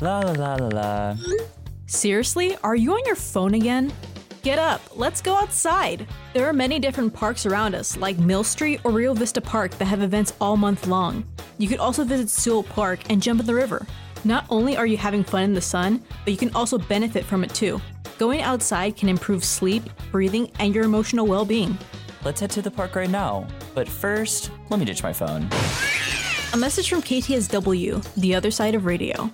La la la la la. Seriously? Are you on your phone again? Get up, let's go outside. There are many different parks around us, like Mill Street or Rio Vista Park, that have events all month long. You could also visit Sewell Park and jump in the river. Not only are you having fun in the sun, but you can also benefit from it too. Going outside can improve sleep, breathing, and your emotional well being. Let's head to the park right now. But first, let me ditch my phone. A message from KTSW, the other side of radio.